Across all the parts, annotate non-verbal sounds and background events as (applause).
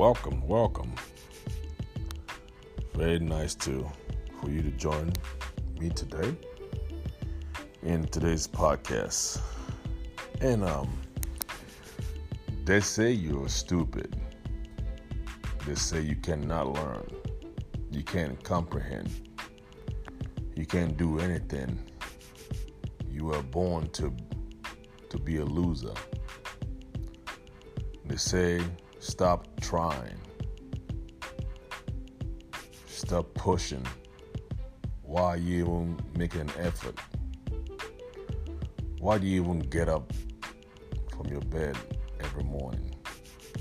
welcome, welcome. Very nice to for you to join me today in today's podcast. And um they say you're stupid. They say you cannot learn. You can't comprehend. You can't do anything. You were born to to be a loser. They say stop trying. Stop pushing. Why you even making an effort? Why do you even get up from your bed every morning?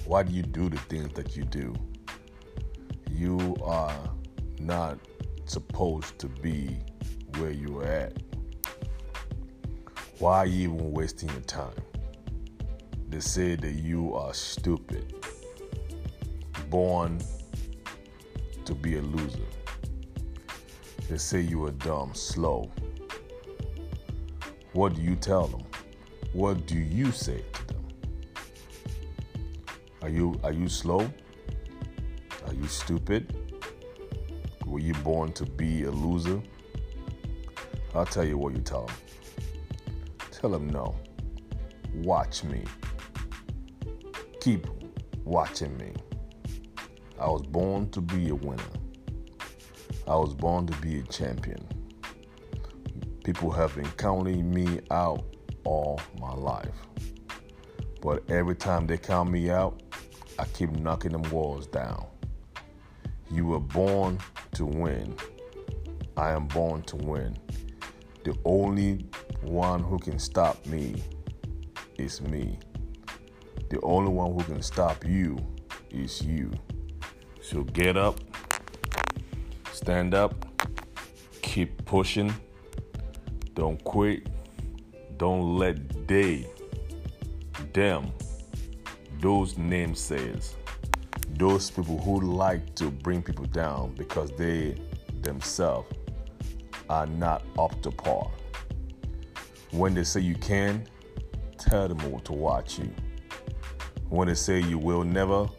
Why do you do the things that you do? You are not supposed to be where you are at. Why are you even wasting your time? They say that you are stupid, born to be a loser. They say you are dumb, slow. What do you tell them? What do you say to them? Are you are you slow? Are you stupid? Were you born to be a loser? I'll tell you what you tell them. Tell them no. Watch me. Keep watching me. I was born to be a winner. I was born to be a champion. People have been counting me out all my life. But every time they count me out, I keep knocking them walls down. You were born to win. I am born to win. The only one who can stop me is me. The only one who can stop you is you. So get up, stand up, keep pushing, don't quit, don't let they, them, those namesayers, those people who like to bring people down because they themselves are not up to par. When they say you can, tell them to watch you. When they say you will never,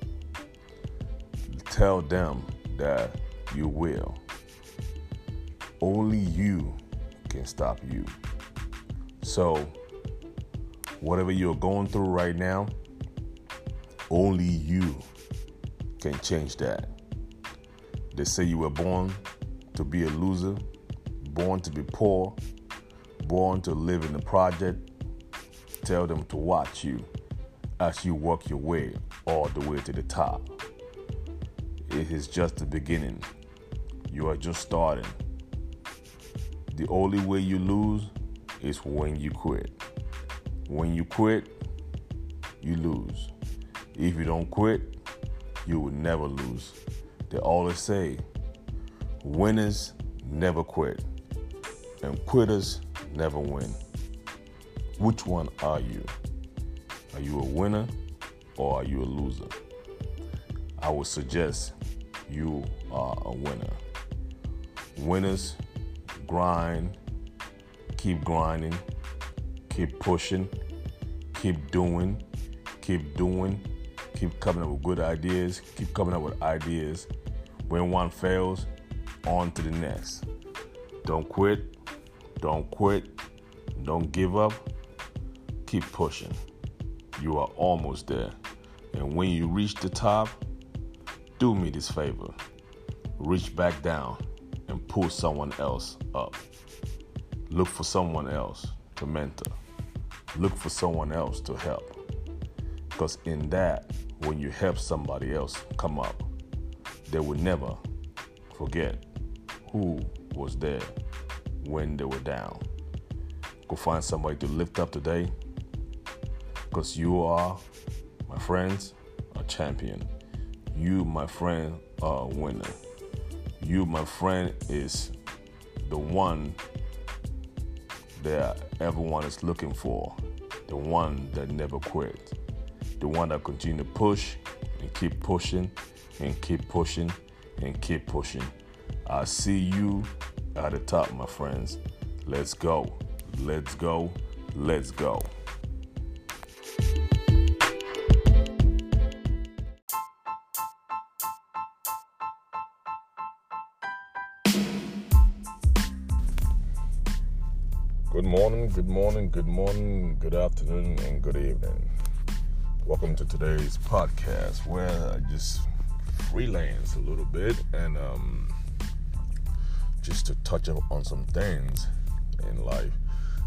tell them that you will. Only you can stop you. So, whatever you're going through right now, only you can change that. They say you were born to be a loser, born to be poor, born to live in the project. Tell them to watch you as you work your way all the way to the top. It is just the beginning. You are just starting. The only way you lose is when you quit. When you quit, you lose. If you don't quit, you will never lose. They always say, winners never quit, and quitters never win. Which one are you? Are you a winner or are you a loser? I would suggest you are a winner. Winners grind, keep grinding, keep pushing, keep doing, keep doing, keep coming up with good ideas, keep coming up with ideas. When one fails, on to the next. Don't quit, don't quit, don't give up, keep pushing. You are almost there. And when you reach the top, do me this favor reach back down and pull someone else up. Look for someone else to mentor. Look for someone else to help. Because in that, when you help somebody else come up, they will never forget who was there when they were down. Go find somebody to lift up today because you are, my friends, a champion. You, my friend, are a winner. You, my friend, is the one that everyone is looking for. The one that never quit. The one that continue to push and keep pushing and keep pushing and keep pushing. I see you at the top, my friends. Let's go. Let's go. Let's go. Good morning, good morning, good afternoon, and good evening. Welcome to today's podcast where I just freelance a little bit and um, just to touch up on some things in life.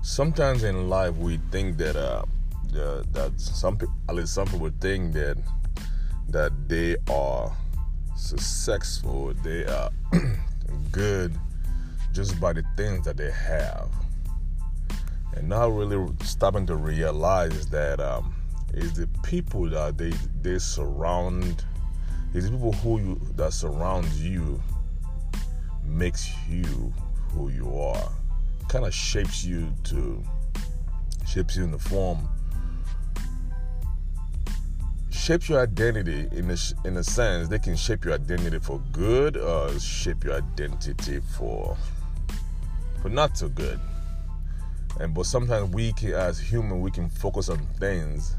Sometimes in life we think that uh, that some at least some people think that that they are successful, they are (clears throat) good just by the things that they have, and not really stopping to realize that um, is the people that they they surround, is the people who you that surrounds you makes you who you are, kind of shapes you to shapes you in the form shapes your identity in a, in a sense. They can shape your identity for good or shape your identity for for not so good and but sometimes we can as human we can focus on things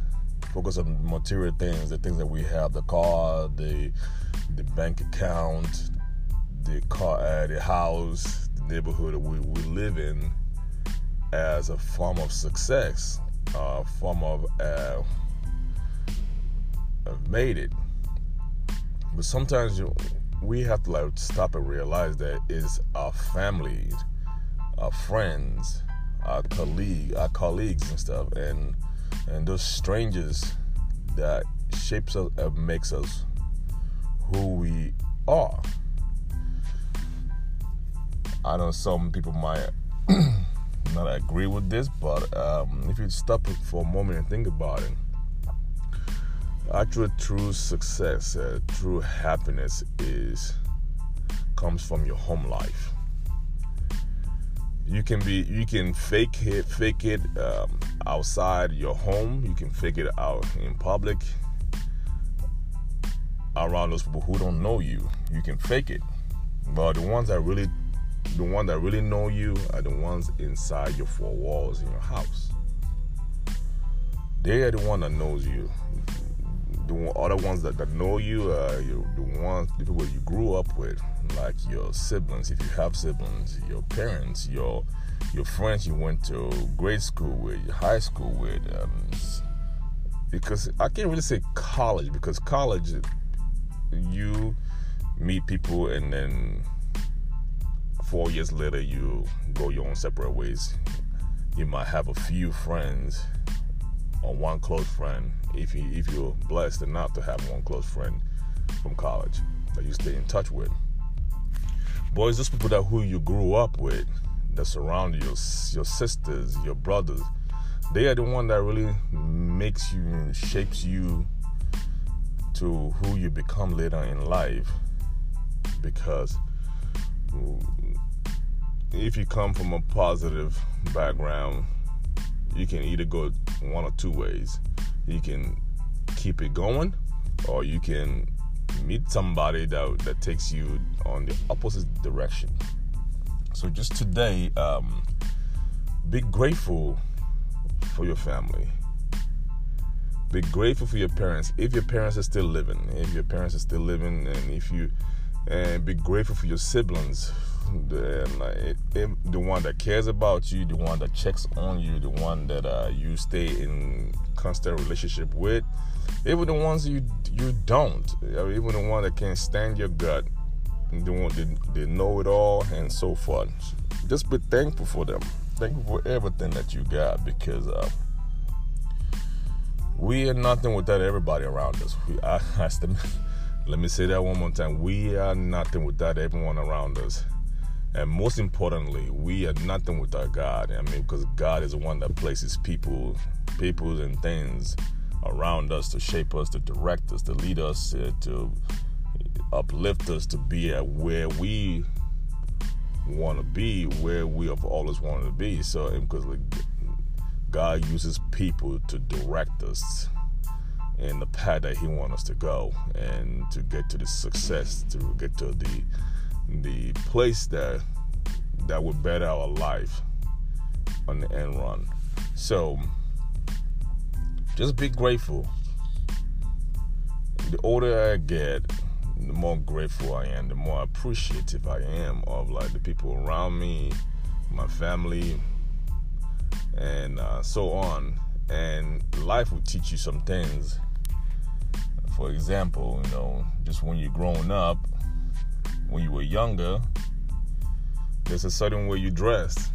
focus on material things the things that we have the car the the bank account the car uh, the house the neighborhood that we, we live in as a form of success a uh, form of uh, made it. But sometimes you, we have to like stop and realize that it's our family, our friends, our colleague, our colleagues and stuff, and and those strangers that shapes us and makes us who we are. I know some people might (clears throat) not agree with this, but um, if you stop for a moment and think about it, actual true success, uh, true happiness is comes from your home life. You can be, you can fake it, fake it um, outside your home. You can fake it out in public around those people who don't know you. You can fake it, but the ones that really, the ones that really know you are the ones inside your four walls in your house. They are the one that knows you the other ones that, that know you, uh, you the ones the people you grew up with, like your siblings, if you have siblings, your parents, your your friends you went to grade school with, high school with. Um, because I can't really say college because college, you meet people and then four years later you go your own separate ways. You might have a few friends one close friend if you if you're blessed enough to have one close friend from college that you stay in touch with. Boys, those people that who you grew up with, that surround you, your, sisters, your brothers, they are the one that really makes you and shapes you to who you become later in life. Because mm, if you come from a positive background, you can either go one or two ways. You can keep it going, or you can meet somebody that that takes you on the opposite direction. So just today, um, be grateful for your family. Be grateful for your parents. If your parents are still living, if your parents are still living, and if you, and be grateful for your siblings the, the one that cares about you, the one that checks on you, the one that uh, you stay in constant relationship with, even the ones you you don't, even the one that can't stand your gut, the one they, they know it all and so forth. Just be thankful for them. Thankful for everything that you got because uh, we are nothing without everybody around us. We, I, (laughs) let me say that one more time. We are nothing without everyone around us. And most importantly, we are nothing without God. I mean, because God is the one that places people, people and things around us to shape us, to direct us, to lead us, uh, to uplift us to be at where we want to be, where we have always wanted to be. So, because like, God uses people to direct us in the path that He wants us to go and to get to the success, to get to the the place that that would better our life on the end run. So just be grateful. The older I get, the more grateful I am, the more appreciative I am of like the people around me, my family, and uh, so on. And life will teach you some things. For example, you know, just when you're growing up, when you were younger, there's a certain way you dressed,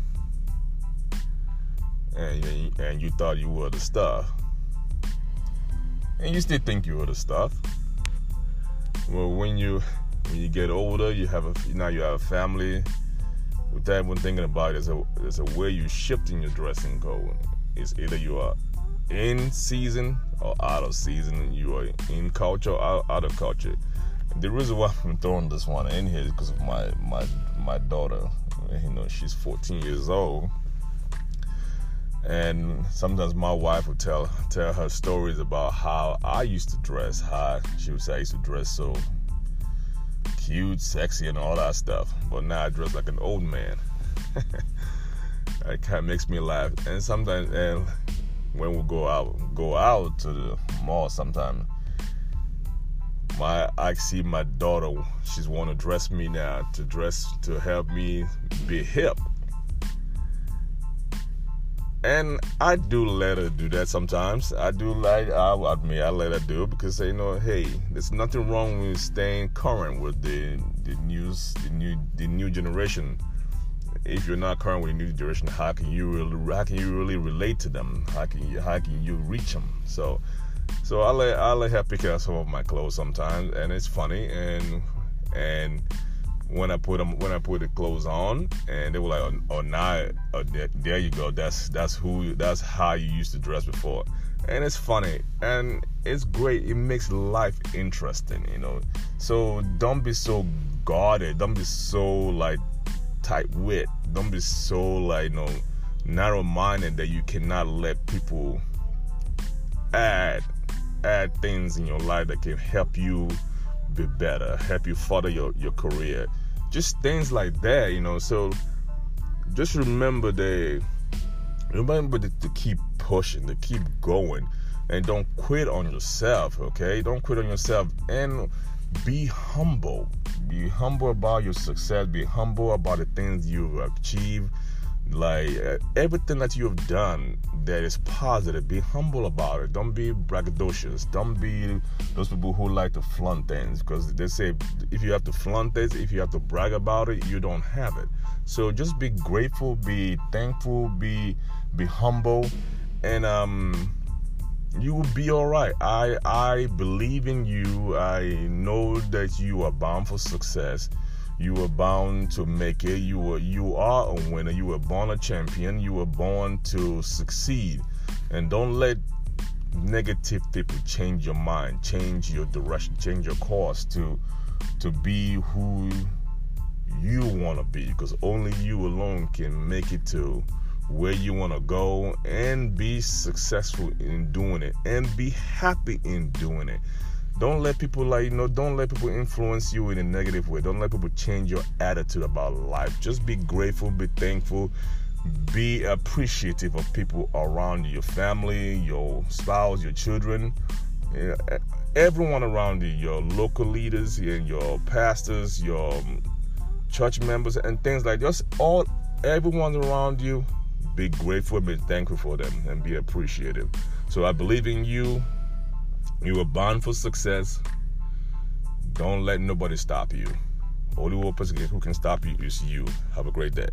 and you, and you thought you were the stuff, and you still think you were the stuff. Well, when you when you get older, you have a now you have a family. With that, when thinking about it, there's a there's a way you shift in your dressing code. It's either you are in season or out of season. You are in culture or out, of culture. The reason why I'm throwing this one in here is because of my my my daughter. You know, she's 14 years old, and sometimes my wife would tell tell her stories about how I used to dress. How she would say I used to dress so cute, sexy, and all that stuff. But now I dress like an old man. (laughs) it kind of makes me laugh. And sometimes, and when we go out, go out to the mall, sometimes my I see my daughter. She's want to dress me now to dress to help me be hip. And I do let her do that sometimes. I do like I admit I let her do it because you know, hey, there's nothing wrong with staying current with the the news, the new the new generation. If you're not current with the new generation, how can you really how can you really relate to them? How can you how can you reach them? So so I let I let her pick out some of my clothes sometimes, and it's funny and and when I put them when I put the clothes on, and they were like, "Oh, oh now, oh, there, there, you go. That's that's who that's how you used to dress before." And it's funny and it's great. It makes life interesting, you know. So don't be so guarded. Don't be so like tight wit. Don't be so like you know narrow minded that you cannot let people add add things in your life that can help you be better, help you further your, your career. Just things like that, you know. So just remember that remember to keep pushing, to keep going, and don't quit on yourself, okay? Don't quit on yourself and be humble. Be humble about your success, be humble about the things you've achieved like uh, everything that you have done that is positive be humble about it. Don't be braggadocious. Don't be those people who like to flaunt things because they say if you have to flaunt things if you have to brag about it you don't have it. So just be grateful be thankful be be humble and um you will be all right i i believe in you i know that you are bound for success you were bound to make it. You were you are a winner. You were born a champion. You were born to succeed. And don't let negative people change your mind, change your direction, change your course to to be who you want to be because only you alone can make it to where you want to go and be successful in doing it and be happy in doing it. Don't let people like you know. Don't let people influence you in a negative way. Don't let people change your attitude about life. Just be grateful, be thankful, be appreciative of people around you, your family, your spouse, your children, everyone around you, your local leaders, and your pastors, your um, church members, and things like just all everyone around you. Be grateful, be thankful for them, and be appreciative. So I believe in you. You were born for success. Don't let nobody stop you. Only one person who can stop you is you. Have a great day.